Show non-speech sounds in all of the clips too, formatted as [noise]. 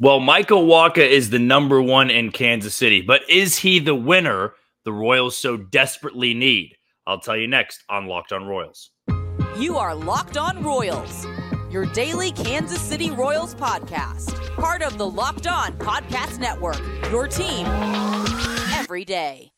Well, Michael Wacha is the number one in Kansas City, but is he the winner the Royals so desperately need? I'll tell you next on Locked On Royals. You are Locked On Royals, your daily Kansas City Royals podcast, part of the Locked On Podcast Network, your team every day.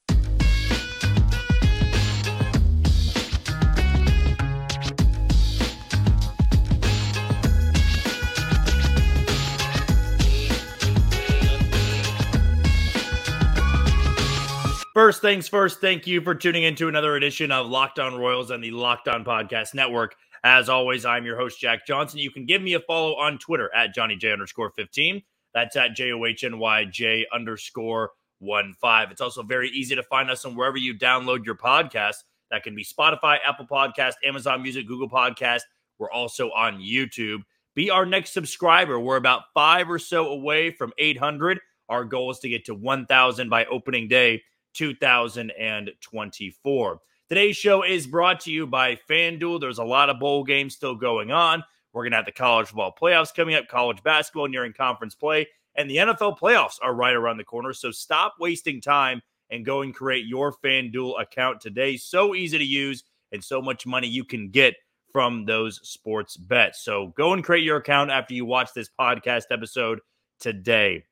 First things first, thank you for tuning into another edition of Locked On Royals on the Locked On Podcast Network. As always, I'm your host, Jack Johnson. You can give me a follow on Twitter at Johnny J underscore 15. That's at J O H N Y J underscore 1 5. It's also very easy to find us on wherever you download your podcast. That can be Spotify, Apple Podcast, Amazon Music, Google Podcast. We're also on YouTube. Be our next subscriber. We're about five or so away from 800. Our goal is to get to 1,000 by opening day 2024. Today's show is brought to you by FanDuel. There's a lot of bowl games still going on. We're going to have the college football playoffs coming up, college basketball nearing conference play, and the NFL playoffs are right around the corner. So stop wasting time and go and create your FanDuel account today. So easy to use and so much money you can get from those sports bets. So go and create your account after you watch this podcast episode today.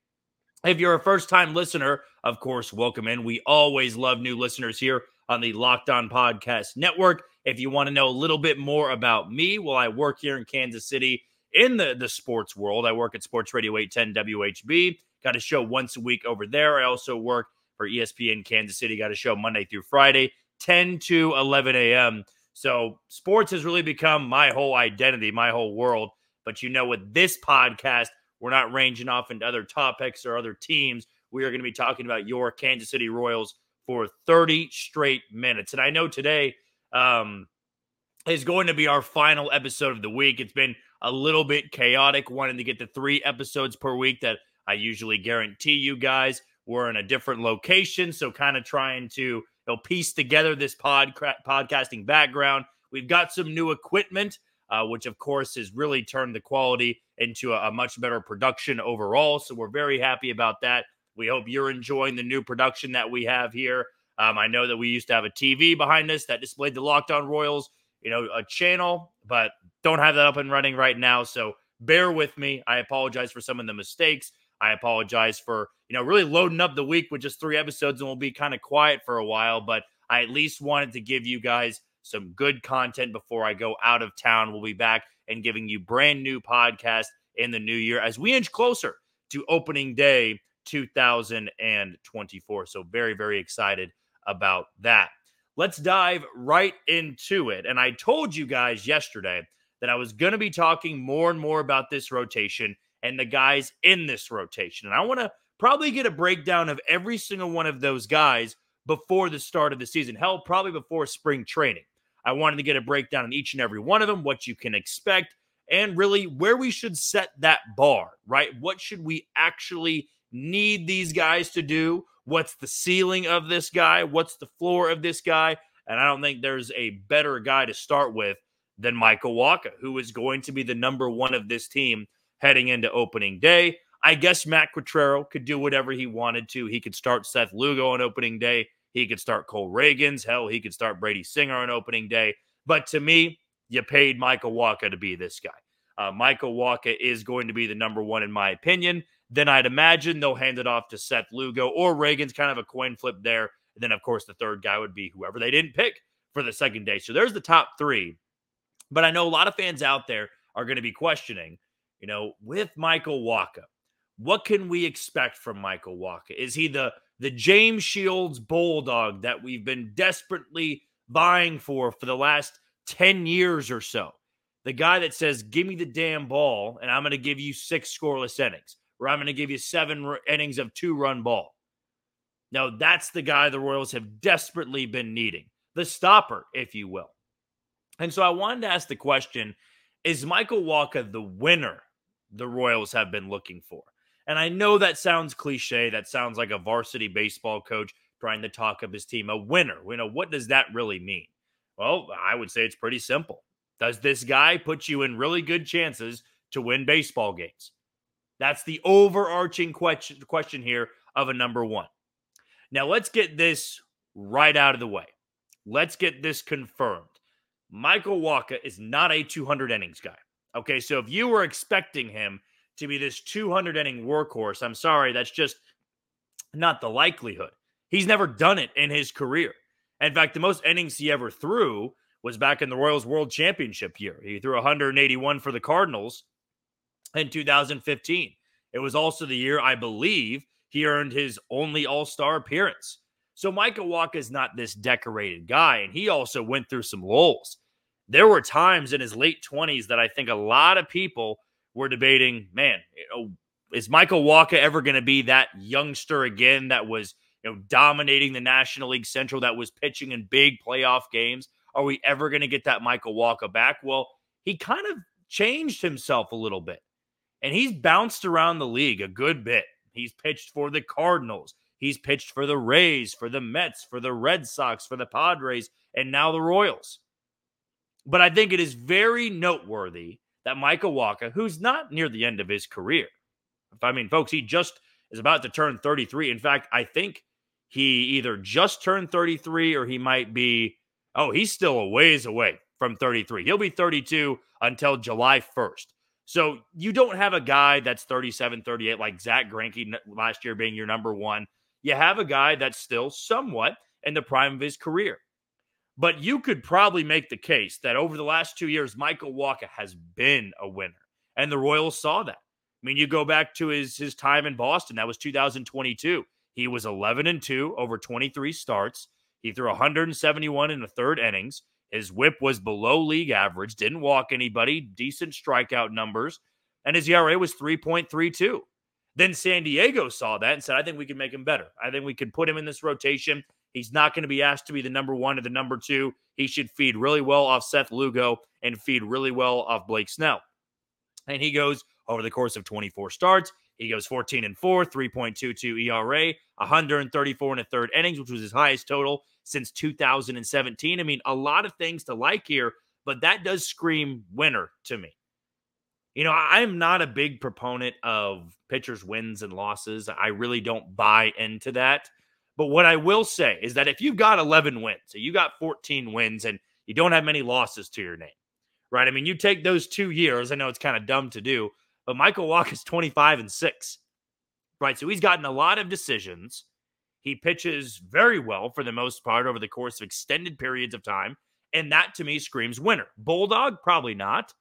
If you're a first time listener, of course, welcome in. We always love new listeners here on the Locked On Podcast Network. If you want to know a little bit more about me, well, I work here in Kansas City in the, the sports world. I work at Sports Radio 810 WHB. Got a show once a week over there. I also work for ESPN Kansas City. Got a show Monday through Friday, 10 to 11 a.m. So sports has really become my whole identity, my whole world. But you know, with this podcast, we're not ranging off into other topics or other teams. We are going to be talking about your Kansas City Royals for 30 straight minutes. And I know today um, is going to be our final episode of the week. It's been a little bit chaotic wanting to get the three episodes per week that I usually guarantee you guys. We're in a different location, so kind of trying to you know, piece together this pod podcasting background. We've got some new equipment uh, which of course has really turned the quality into a, a much better production overall. So we're very happy about that. We hope you're enjoying the new production that we have here. Um, I know that we used to have a TV behind us that displayed the Locked On Royals, you know, a channel, but don't have that up and running right now. So bear with me. I apologize for some of the mistakes. I apologize for, you know, really loading up the week with just three episodes and we'll be kind of quiet for a while, but I at least wanted to give you guys some good content before I go out of town. We'll be back and giving you brand new podcast in the new year as we inch closer to opening day 2024. So very, very excited about that. Let's dive right into it. And I told you guys yesterday that I was going to be talking more and more about this rotation and the guys in this rotation. And I want to probably get a breakdown of every single one of those guys before the start of the season. Hell, probably before spring training. I wanted to get a breakdown on each and every one of them, what you can expect, and really where we should set that bar, right? What should we actually need these guys to do? What's the ceiling of this guy? What's the floor of this guy? And I don't think there's a better guy to start with than Michael Wacha, who is going to be the number one of this team heading into opening day. I guess Matt Quatraro could do whatever he wanted to. He could start Seth Lugo on opening day. He could start Cole Ragans. Hell, he could start Brady Singer on opening day. But to me, you paid Michael Wacha to be this guy. Uh, Michael Wacha is going to be the number one, in my opinion. Then I'd imagine they'll hand it off to Seth Lugo or Ragans kind of a coin flip there. And then, of course, the third guy would be whoever they didn't pick for the second day. So there's the top three. But I know a lot of fans out there are going to be questioning, you know, with Michael Wacha, what can we expect from Michael Wacha? Is he the the James Shields Bulldog that we've been desperately vying for for the last 10 years or so. The guy that says, Give me the damn ball, and I'm going to give you six scoreless innings, I'm going to give you seven innings of two run ball. Now, that's the guy the Royals have desperately been needing, the stopper, if you will. And so I wanted to ask the question Is Michael Wacha the winner the Royals have been looking for? And I know that sounds cliche. That sounds like a varsity baseball coach trying to talk up his team. A winner. You know, what does that really mean? Well, I would say it's pretty simple. Does this guy put you in really good chances to win baseball games? That's the overarching question, question here of a number one. Now, let's get this right out of the way. Let's get this confirmed. Michael Wacha is not a 200 innings guy. Okay, so if you were expecting him to be this 200 inning workhorse, I'm sorry, that's just not the likelihood. He's never done it in his career. In fact, the most innings he ever threw was back in the Royals World Championship year. He threw 181 for the Cardinals in 2015. It was also the year, I believe, he earned his only All Star appearance. So Michael Wacha is not this decorated guy, and he also went through some lulls. There were times in his late 20s that I think a lot of people were debating, man, know, is Michael Wacha ever going to be that youngster again that was, you know, dominating the National League Central, that was pitching in big playoff games? Are we ever going to get that Michael Wacha back? Well, he kind of changed himself a little bit, and he's bounced around the league a good bit. He's pitched for the Cardinals. He's pitched for the Rays, for the Mets, for the Red Sox, for the Padres, and now the Royals. But I think it is very noteworthy that Michael Wacha, who's not near the end of his career, I mean, folks, he just is about to turn 33. In fact, I think he either just turned 33 or he might be, oh, he's still a ways away from 33. He'll be 32 until July 1st. So you don't have a guy that's 37, 38 like Zack Greinke last year being your number one. You have a guy that's still somewhat in the prime of his career. But you could probably make the case that over the last two years, Michael Wacha has been a winner. And the Royals saw that. I mean, you go back to his his time in Boston, that was 2022. He was 11 and 2 over 23 starts. He threw 171 in the third innings. His whip was below league average, didn't walk anybody, decent strikeout numbers, and his ERA was 3.32. Then San Diego saw that and said, I think we can make him better. I think we can put him in this rotation. He's not going to be asked to be the number one or the number two. He should feed really well off Seth Lugo and feed really well off Blake Snell. And he goes over the course of 24 starts. He goes 14 and 4, 3.22 ERA, 134 in a third innings, which was his highest total since 2017. I mean, a lot of things to like here, but that does scream winner to me. You know, I'm not a big proponent of pitchers' wins and losses. I really don't buy into that. But what I will say is that if you've got 11 wins, so you got 14 wins, and you don't have many losses to your name, right? I mean, you take those two years. I know it's kind of dumb to do, but Michael Wacha is 25 and six, right? So he's gotten a lot of decisions. He pitches very well for the most part over the course of extended periods of time. And that to me screams winner. Bulldog, probably not.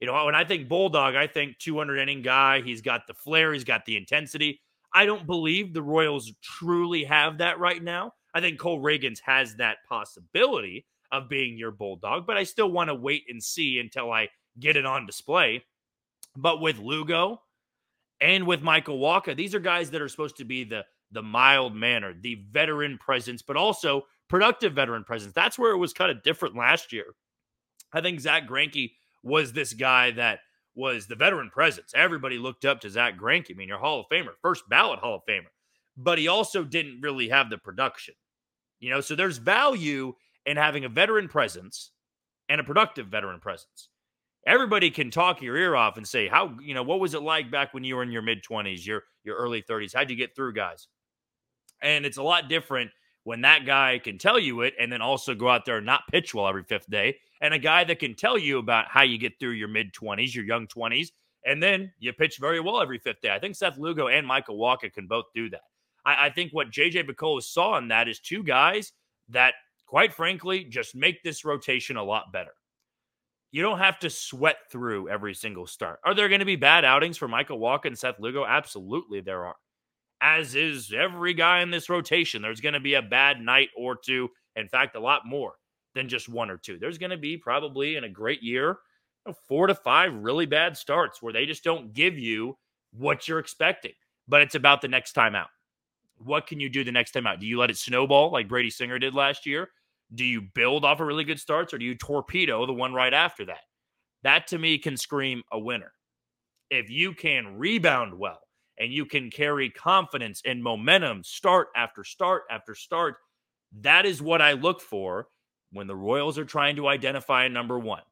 You know, when I think Bulldog, I think 200 inning guy. He's got the flair, he's got the intensity. I don't believe the Royals truly have that right now. I think Cole Ragans has that possibility of being your bulldog, but I still want to wait and see until I get it on display. But with Lugo and with Michael Wacha, these are guys that are supposed to be the the mild manner, the veteran presence, but also productive veteran presence. That's where it was kind of different last year. I think Zack Greinke was this guy that was the veteran presence. Everybody looked up to Zack Greinke. I mean, your Hall of Famer, first ballot Hall of Famer, but he also didn't really have the production. You know, so there's value in having a veteran presence and a productive veteran presence. Everybody can talk your ear off and say, "How you know what was it like back when you were in your mid twenties, your your early thirties? How'd you get through, guys?" And it's a lot different when that guy can tell you it and then also go out there and not pitch well every fifth day and a guy that can tell you about how you get through your mid 20s, your young 20s, and then you pitch very well every fifth day. I think Seth Lugo and Michael Wacha can both do that. I, I think what JJ Picollo saw in that is two guys that, quite frankly, just make this rotation a lot better. You don't have to sweat through every single start. Are there going to be bad outings for Michael Wacha and Seth Lugo? Absolutely, there are. As is every guy in this rotation. There's going to be a bad night or two. In fact, a lot more than just one or two. There's going to be probably in a great year, you know, four to five really bad starts where they just don't give you what you're expecting. But it's about the next time out. What can you do the next time out? Do you let it snowball like Brady Singer did last year? Do you build off of really good starts or do you torpedo the one right after that? That to me can scream a winner. If you can rebound well and you can carry confidence and momentum start after start after start, that is what I look for when the Royals are trying to identify a number one.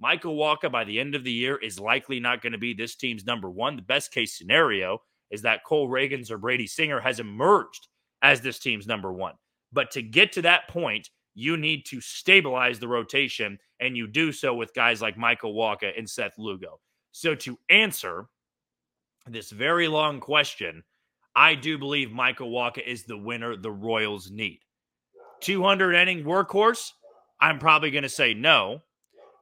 Michael Wacha by the end of the year is likely not going to be this team's number one. The best case scenario is that Cole Ragans or Brady Singer has emerged as this team's number one. But to get to that point, you need to stabilize the rotation, and you do so with guys like Michael Wacha and Seth Lugo. So to answer this very long question, I do believe Michael Wacha is the winner the Royals need. 200 inning workhorse, I'm probably going to say no.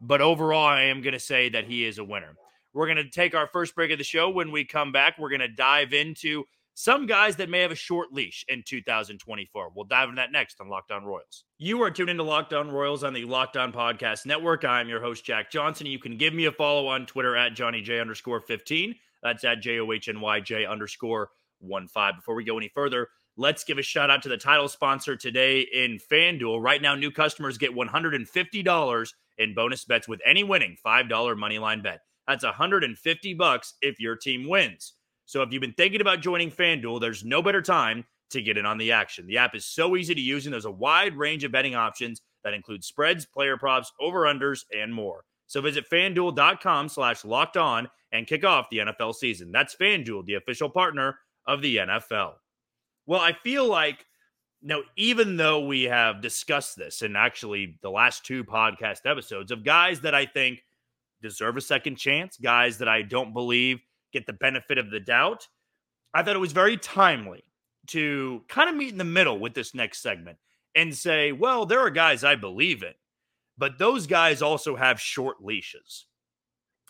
But overall, I am going to say that he is a winner. We're going to take our first break of the show. When we come back, we're going to dive into some guys that may have a short leash in 2024. We'll dive into that next on Locked On Royals. You are tuned into Locked On Royals on the Locked On Podcast Network. I'm your host, Jack Johnson. You can give me a follow on Twitter at Johnny J underscore 15. That's at J O H N Y J underscore 1 5. Before we go any further, let's give a shout out to the title sponsor today in FanDuel. Right now, new customers get $150 in bonus bets with any winning $5 money line bet. That's 150 bucks if your team wins. So if you've been thinking about joining FanDuel, there's no better time to get in on the action. The app is so easy to use and there's a wide range of betting options that include spreads, player props, over-unders, and more. So visit fanduel.com slash locked on and kick off the NFL season. That's FanDuel, the official partner of the NFL. Well, I feel like now, even though we have discussed this in actually the last two podcast episodes of guys that I think deserve a second chance, guys that I don't believe get the benefit of the doubt, I thought it was very timely to kind of meet in the middle with this next segment and say, well, there are guys I believe in, but those guys also have short leashes.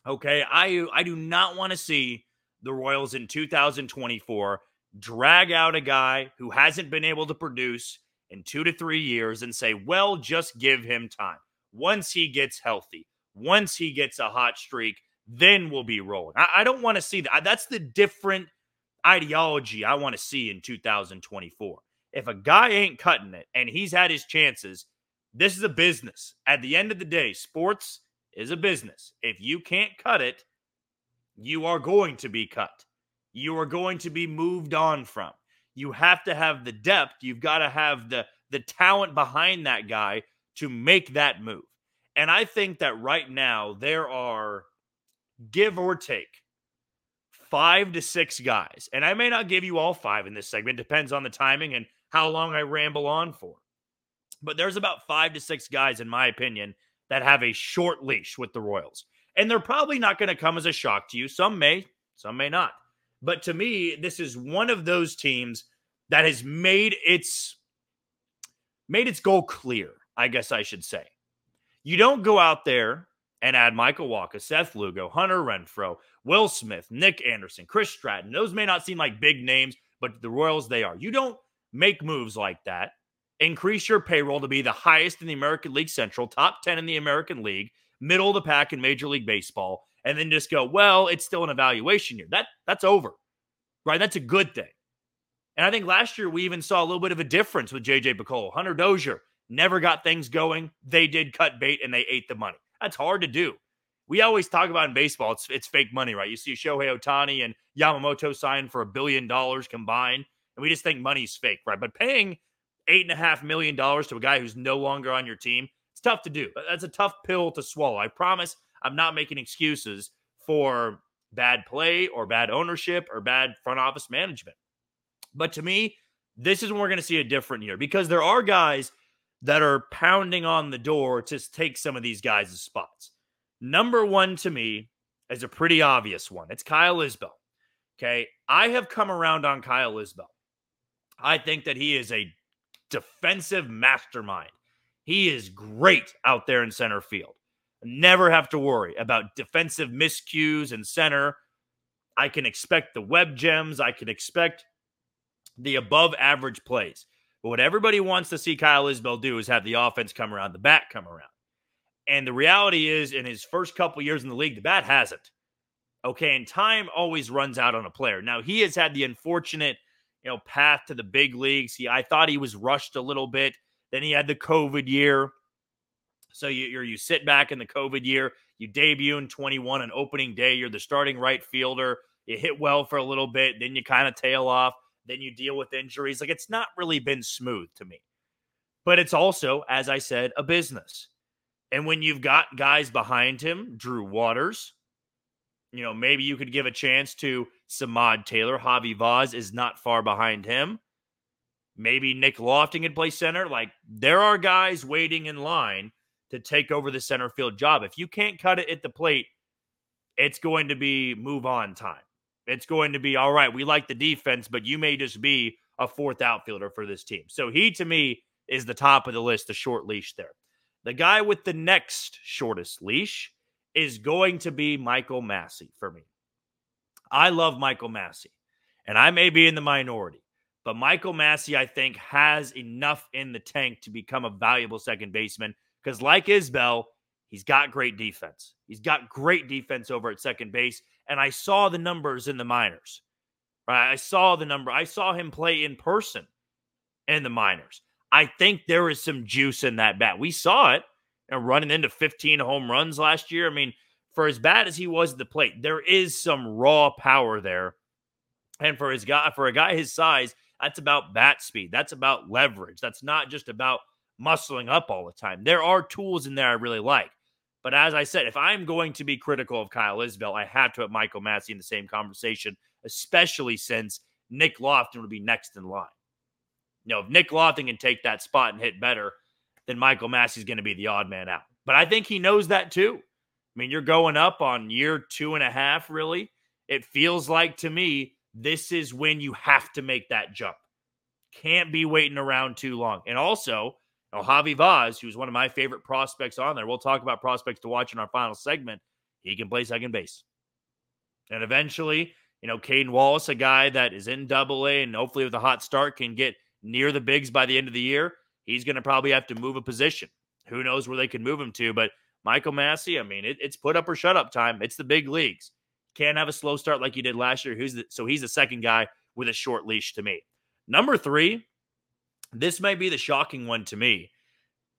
Okay, I I do not want to see the Royals in 2024 drag out a guy who hasn't been able to produce in two to three years and say, well, just give him time. Once he gets healthy, once he gets a hot streak, then we'll be rolling. I, I don't want to see that. That's the different ideology I want to see in 2024. If a guy ain't cutting it and he's had his chances, this is a business. At the end of the day, sports is a business. If you can't cut it, you are going to be cut you are going to be moved on from. You have to have the depth. You've got to have the the talent behind that guy to make that move. And I think that right now there are give or take five to six guys. And I may not give you all five in this segment, depends on the timing and how long I ramble on for. But there's about five to six guys, in my opinion, that have a short leash with the Royals. And they're probably not going to come as a shock to you. Some may, some may not. But to me, this is one of those teams that has made its made its goal clear, I guess I should say. You don't go out there and add Michael Wacha, Seth Lugo, Hunter Renfroe, Will Smith, Nick Anderson, Chris Stratton. Those may not seem like big names, but the Royals, they are. You don't make moves like that. Increase your payroll to be the highest in the American League Central, top 10 in the American League, middle of the pack in Major League Baseball, and then just go, well, it's still an evaluation year. That that's over. Right? That's a good thing. And I think last year we even saw a little bit of a difference with JJ Picollo. Hunter Dozier never got things going. They did cut bait and they ate the money. That's hard to do. We always talk about in baseball, it's it's fake money, right? You see Shohei Ohtani and Yamamoto signed for a billion dollars combined, and we just think money's fake, right? But paying eight and a half million dollars to a guy who's no longer on your team, it's tough to do. That's a tough pill to swallow. I promise I'm not making excuses for bad play or bad ownership or bad front office management. But to me, this is when we're going to see a different year because there are guys that are pounding on the door to take some of these guys' spots. Number one to me is a pretty obvious one. It's Kyle Isbel. Okay. I have come around on Kyle Isbel. I think that he is a defensive mastermind. He is great out there in center field. Never have to worry about defensive miscues in center. I can expect the web gems. I can expect the above average plays. But what everybody wants to see Kyle Isbel do is have the offense come around, the bat come around. And the reality is, in his first couple years in the league, the bat hasn't. Okay, and time always runs out on a player. Now he has had the unfortunate, you know, path to the big leagues. He, I thought he was rushed a little bit. Then he had the COVID year. So you you sit back in the COVID year, you debut in 21 on opening day, you're the starting right fielder, you hit well for a little bit, then you kind of tail off, then you deal with injuries. Like it's not really been smooth to me. But it's also, as I said, a business. And when you've got guys behind him, Drew Waters, you know, maybe you could give a chance to Samad Taylor. Javi Vaz is not far behind him. Maybe Nick Loftin can play center. Like there are guys waiting in line to take over the center field job. If you can't cut it at the plate, it's going to be move on time. It's going to be all right. We like the defense, but you may just be a fourth outfielder for this team. So he, to me, is the top of the list, the short leash there. The guy with the next shortest leash is going to be Michael Massey for me. I love Michael Massey, and I may be in the minority, but Michael Massey, I think, has enough in the tank to become a valuable second baseman because, like Isbel, he's got great defense. He's got great defense over at second base. And I saw the numbers in the minors. Right? I saw the number. I saw him play in person in the minors. I think there is some juice in that bat. We saw it and running into 15 home runs last year. I mean, for as bad as he was at the plate, there is some raw power there. And for his guy, for a guy his size, that's about bat speed. That's about leverage. That's not just about muscling up all the time. There are tools in there I really like. But as I said, if I'm going to be critical of Kyle Isbel, I have to put Michael Massey in the same conversation, especially since Nick Loftin would be next in line. You know, if Nick Loftin can take that spot and hit better, then Michael Massey's going to be the odd man out. But I think he knows that too. I mean, you're going up on year two and a half, really. It feels like to me, this is when you have to make that jump. Can't be waiting around too long. And also, you know, Javi Vaz, who's one of my favorite prospects on there, we'll talk about prospects to watch in our final segment. He can play second base. And eventually, you know, Cayden Wallace, a guy that is in double A and hopefully with a hot start can get near the bigs by the end of the year, he's going to probably have to move a position. Who knows where they can move him to? But Michael Massey, I mean, it, it's put up or shut up time. It's the big leagues. Can't have a slow start like you did last year. Who's the, so he's the second guy with a short leash to me. Number three, this may be the shocking one to me,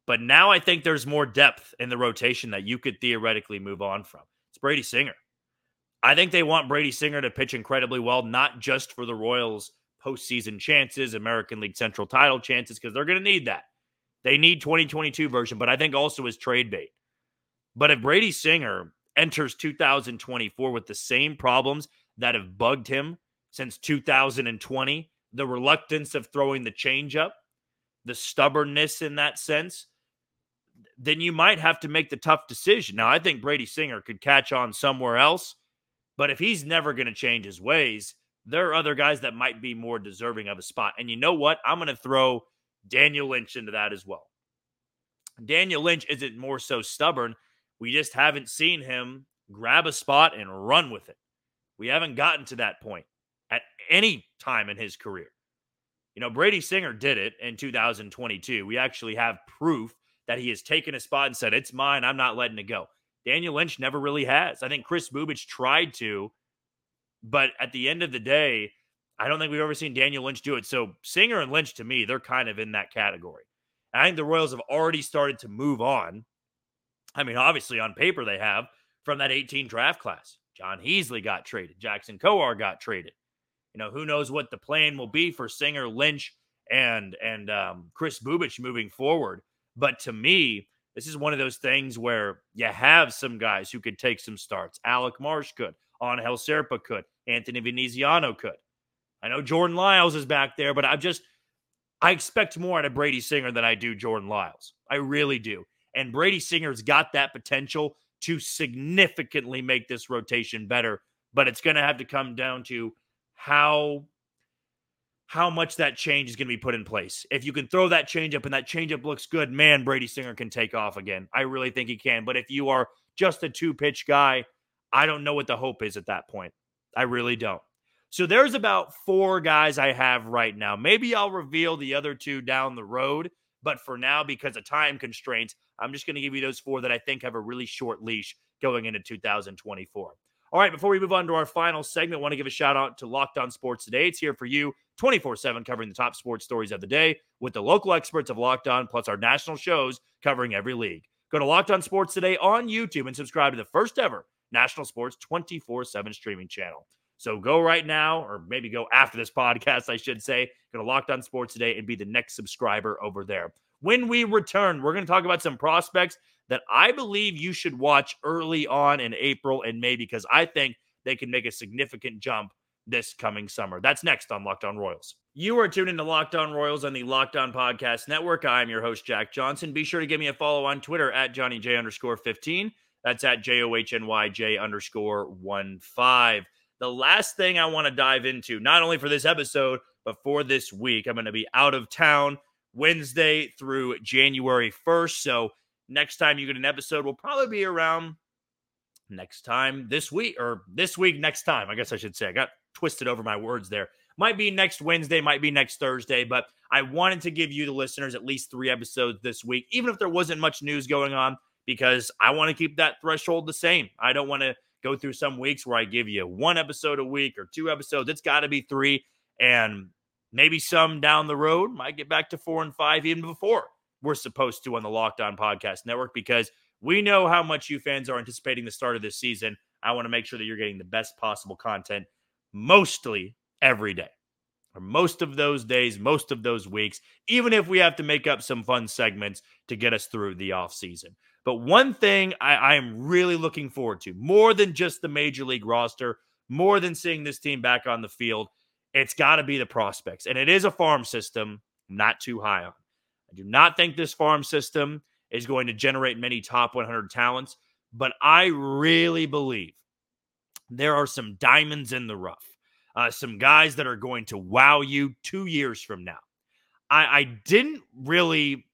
but now I think there's more depth in the rotation that you could theoretically move on from. It's Brady Singer. I think they want Brady Singer to pitch incredibly well, not just for the Royals' postseason chances, American League Central title chances, because they're going to need that. They need 2022 version, but I think also as trade bait. But if Brady Singer enters 2024 with the same problems that have bugged him since 2020, the reluctance of throwing the changeup, the stubbornness in that sense, then you might have to make the tough decision. Now, I think Brady Singer could catch on somewhere else, but if he's never going to change his ways, there are other guys that might be more deserving of a spot. And you know what? I'm going to throw Daniel Lynch into that as well. Daniel Lynch isn't more so stubborn. We just haven't seen him grab a spot and run with it. We haven't gotten to that point at any time in his career. You know, Brady Singer did it in 2022. We actually have proof that he has taken a spot and said, It's mine. I'm not letting it go. Daniel Lynch never really has. I think Kris Bubic tried to, but at the end of the day, I don't think we've ever seen Daniel Lynch do it. So Singer and Lynch, to me, they're kind of in that category. I think the Royals have already started to move on. I mean, obviously, on paper, they have from that 18 draft class. Jon Heasley got traded. Jackson Kowar got traded. You know, who knows what the plan will be for Singer, Lynch, and and um, Kris Bubic moving forward. But to me, this is one of those things where you have some guys who could take some starts. Alec Marsh could. Angel Zerpa could. Anthony Veneziano could. I know Jordan Lyles is back there, but I'm just I expect more out of Brady Singer than I do Jordan Lyles. I really do. And Brady Singer's got that potential to significantly make this rotation better, but it's going to have to come down to how how much that change is going to be put in place. If you can throw that change up and that change up looks good, man, Brady Singer can take off again. I really think he can. But if you are just a two pitch guy, I don't know what the hope is at that point. I really don't. So there's about four guys I have right now. Maybe I'll reveal the other two down the road. But for now, because of time constraints, I'm just going to give you those four that I think have a really short leash going into 2024. All right, before we move on to our final segment, I want to give a shout out to Locked On Sports Today. It's here for you 24 7, covering the top sports stories of the day with the local experts of Locked On, plus our national shows covering every league. Go to Locked On Sports Today on YouTube and subscribe to the first ever national sports 24 7 streaming channel. So go right now, or maybe go after this [laughs] podcast, I should say. Go to Locked On Sports Today and be the next subscriber over there. When we return, we're going to talk about some prospects that I believe you should watch early on in April and May because I think they can make a significant jump this coming summer. That's next on Locked On Royals. You are tuned into Locked On Royals on the Locked On Podcast Network. I'm your host, Jack Johnson. Be sure to give me a follow on Twitter at Johnny J underscore 15. That's at J O H N Y J underscore 1 5. The last thing I want to dive into, not only for this episode, but for this week, I'm going to be out of town Wednesday through January 1st. So next time you get an episode will probably be around next time this week or this week next time. I guess I should say. I got twisted over my words there. Might be next Wednesday, might be next Thursday, but I wanted to give you the listeners at least 3 episodes this week even if there wasn't much news going on because I want to keep that threshold the same. I don't want to go through some weeks where I give you one episode a week or two episodes. It's got to be 3 and maybe some down the road might get back to 4 and 5 even before we're supposed to on the Locked On Podcast Network because we know how much you fans are anticipating the start of this season. I want to make sure that you're getting the best possible content mostly every day, or most of those days, most of those weeks, even if we have to make up some fun segments to get us through the off season. But one thing I, I am really looking forward to, more than just the major league roster, more than seeing this team back on the field, it's got to be the prospects. And it is a farm system, not too high on. I do not think this farm system is going to generate many top 100 talents, but I really believe there are some diamonds in the rough, uh, some guys that are going to wow you two years from now. I, I didn't really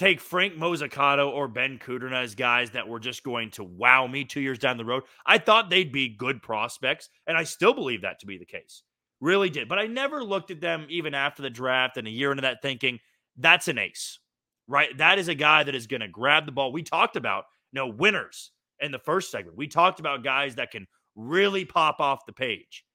take Frank Mozzicato or Ben Kudrna as guys that were just going to wow me two years down the road. I thought they'd be good prospects, and I still believe that to be the case. Really did. But I never looked at them even after the draft and a year into that thinking, that's an ace, right? That is a guy that is going to grab the ball. We talked about, you know, winners in the first segment. We talked about guys that can really pop off the page.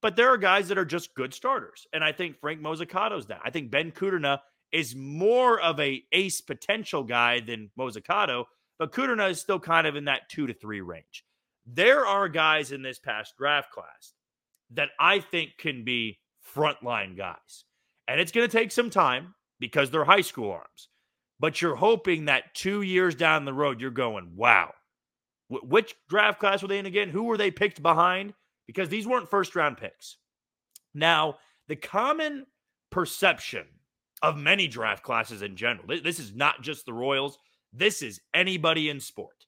But there are guys that are just good starters. And I think Frank Mozzicato's that. I think Ben Kudrna is more of a ace potential guy than Mozzicato, but Kudrna is still kind of in that two to three range. There are guys in this past draft class that I think can be frontline guys. And it's going to take some time because they're high school arms. But you're hoping that two years down the road, you're going, wow. Which draft class were they in again? Who were they picked behind? Because these weren't first round picks. Now, the common perception of many draft classes in general, this is not just the Royals, this is anybody in sport.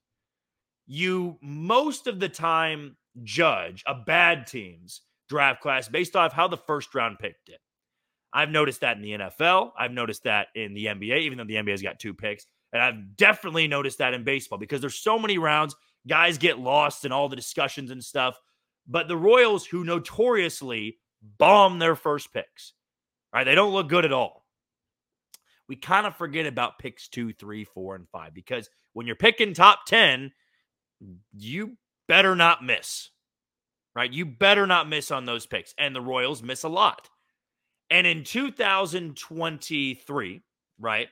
You most of the time judge a bad team's draft class based off how the first round pick did. I've noticed that in the NFL. I've noticed that in the NBA, even though the NBA's got two picks. And I've definitely noticed that in baseball because there's so many rounds, guys get lost in all the discussions and stuff. But the Royals, who notoriously bomb their first picks, right? They don't look good at all. We kind of forget about picks two, three, four, and five because when you're picking top 10, you better not miss, right? You better not miss on those picks. And the Royals miss a lot. And in 2023, right,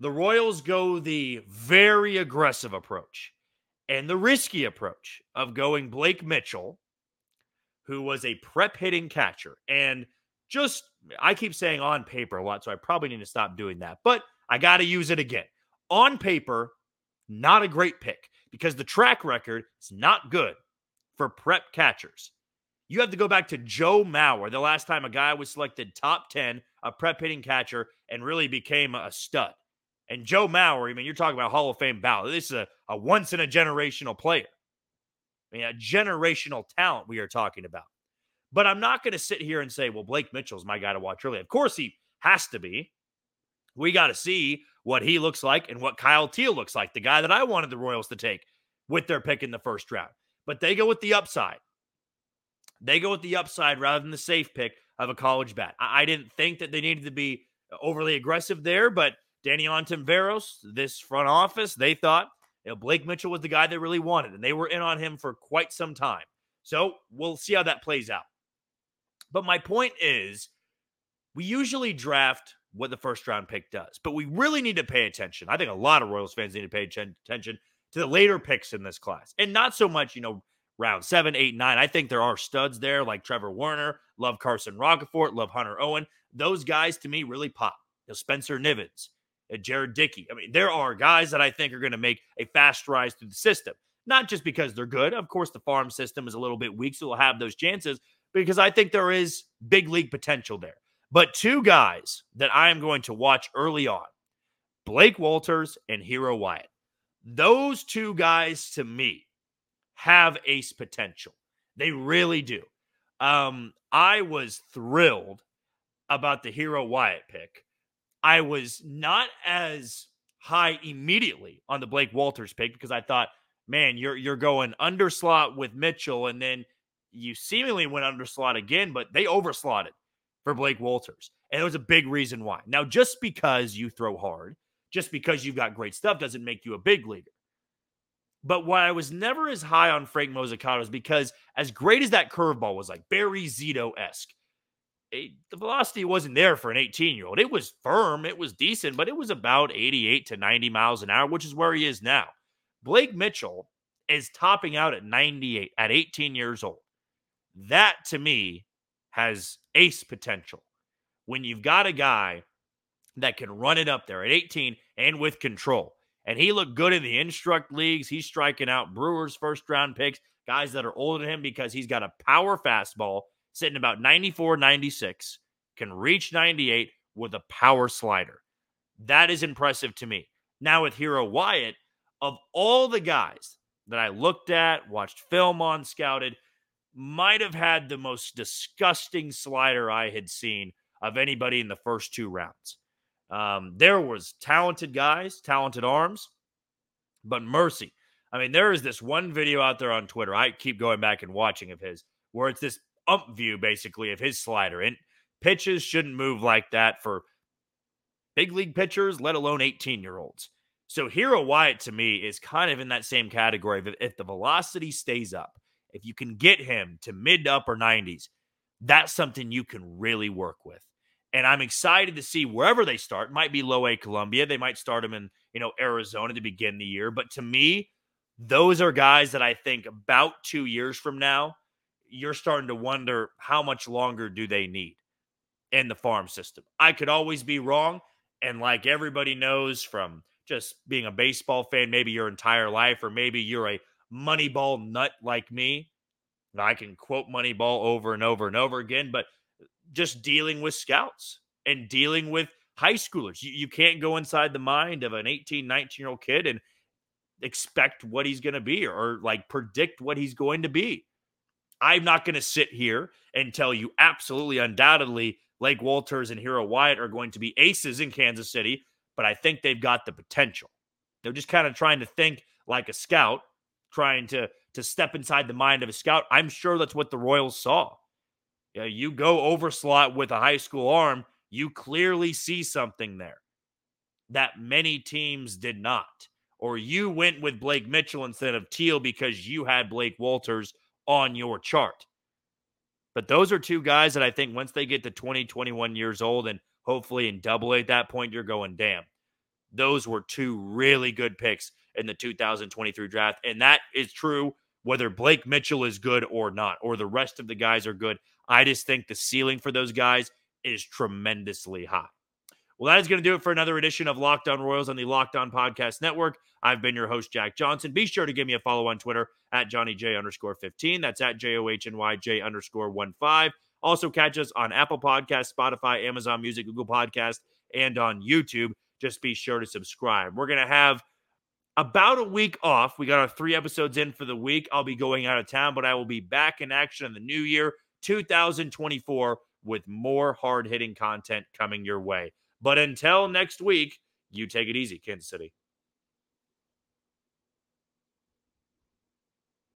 the Royals go the very aggressive approach and the risky approach of going Blake Mitchell, who was a prep hitting catcher. And just, I keep saying on paper a lot, so I probably need to stop doing that, but I got to use it again. On paper, not a great pick because the track record is not good for prep catchers. You have to go back to Joe Mauer, the last time a guy was selected top 10, a prep hitting catcher, and really became a stud. And Joe Mauer, I mean, you're talking about Hall of Fame ballot. This is a, a once in a generational player. I mean, a generational talent we are talking about. But I'm not going to sit here and say, well, Blake Mitchell's my guy to watch early. Of course, he has to be. We got to see what he looks like and what Kyle Teel looks like, the guy that I wanted the Royals to take with their pick in the first round. But they go with the upside. They go with the upside rather than the safe pick of a college bat. I, I didn't think that they needed to be overly aggressive there, but Danny Ontiveros, this front office, they thought you know, Blake Mitchell was the guy they really wanted, and they were in on him for quite some time. So we'll see how that plays out. But my point is, we usually draft what the first round pick does, but we really need to pay attention. I think a lot of Royals fans need to pay attention to the later picks in this class, and not so much, you know, round seven, eight, nine. I think there are studs there like Trevor Werner, love Carson Roccaforte, love Hunter Owen. Those guys to me really pop. You know, Spencer Nivens, Jared Dickey. I mean, there are guys that I think are going to make a fast rise through the system. Not just because they're good. Of course, the farm system is a little bit weak, so they'll have those chances because I think there is big league potential there. But two guys that I am going to watch early on Blake Wolters and Hiro Wyatt. Those two guys to me have ace potential. They really do. Um, I was thrilled about the Hiro Wyatt pick. I was not as high immediately on the Blake Wolters pick because I thought, man, you're you're going under slot with Mitchell, and then you seemingly went under slot again, but they overslotted for Blake Wolters. And it was a big reason why. Now, just because you throw hard, just because you've got great stuff doesn't make you a big leaguer. But why I was never as high on Frank Mozzicato is because as great as that curveball was, like Barry Zito esque, the velocity wasn't there for an 18 year old. It was firm, it was decent, but it was about 88 to 90 miles an hour, which is where he is now. Blake Mitchell is topping out at 98 at 18 years old. That to me has ace potential. When you've got a guy that can run it up there at 18 and with control. And he looked good in the instruct leagues. He's striking out Brewers first round picks, guys that are older than him because he's got a power fastball sitting about 94, 96, can reach 98 with a power slider. That is impressive to me. Now, with Hiro Wyatt, of all the guys that I looked at, watched film on, scouted, might have had the most disgusting slider I had seen of anybody in the first two rounds. Um, there was talented guys, talented arms, but mercy. I mean, there is this one video out there on Twitter. I keep going back and watching of his, where it's this ump view basically of his slider. And pitches shouldn't move like that for big league pitchers, let alone 18 year olds. So Hiro Wyatt to me is kind of in that same category. If the velocity stays up, if you can get him to mid to upper 90s, that's something you can really work with. And I'm excited to see wherever they start. It might be low A Columbia. They might start him in, you know, Arizona to begin the year. But to me, those are guys that I think about two years from now, you're starting to wonder how much longer do they need in the farm system. I could always be wrong. And like everybody knows from just being a baseball fan, maybe your entire life, or maybe you're a Moneyball nut like me. I can quote Moneyball over and over and over again, but uh, just dealing with scouts and dealing with high schoolers. You, you can't go inside the mind of an 18, 19 year old kid and expect what he's going to be or, or like predict what he's going to be. I'm not going to sit here and tell you absolutely, undoubtedly, Lake Wolters and Hiro Wyatt are going to be aces in Kansas City, but I think they've got the potential. They're just kind of trying to think like a scout, trying to to step inside the mind of a scout. I'm sure that's what the Royals saw. Yeah, you go over slot with a high school arm, you clearly see something there that many teams did not. Or you went with Blake Mitchell instead of Teel because you had Blake Wolters on your chart. But those are two guys that I think once they get to 20, 21 years old and hopefully in double A at that point, you're going, damn. Those were two really good picks in the 2023 draft. And that is true whether Blake Mitchell is good or not, or the rest of the guys are good. I just think the ceiling for those guys is tremendously high. Well, that is going to do it for another edition of Locked On Royals on the Locked On Podcast Network. I've been your host, Jack Johnson. Be sure to give me a follow on Twitter at Johnny J underscore 15. That's at J O H N Y J underscore 1 5. Also, catch us on Apple Podcast, Spotify, Amazon Music, Google Podcast, and on YouTube. Just be sure to subscribe. We're going to have about a week off. We got our three episodes in for the week. I'll be going out of town, but I will be back in action in the new year, 2024, with more hard hitting content coming your way. But until next week, you take it easy, Kansas City.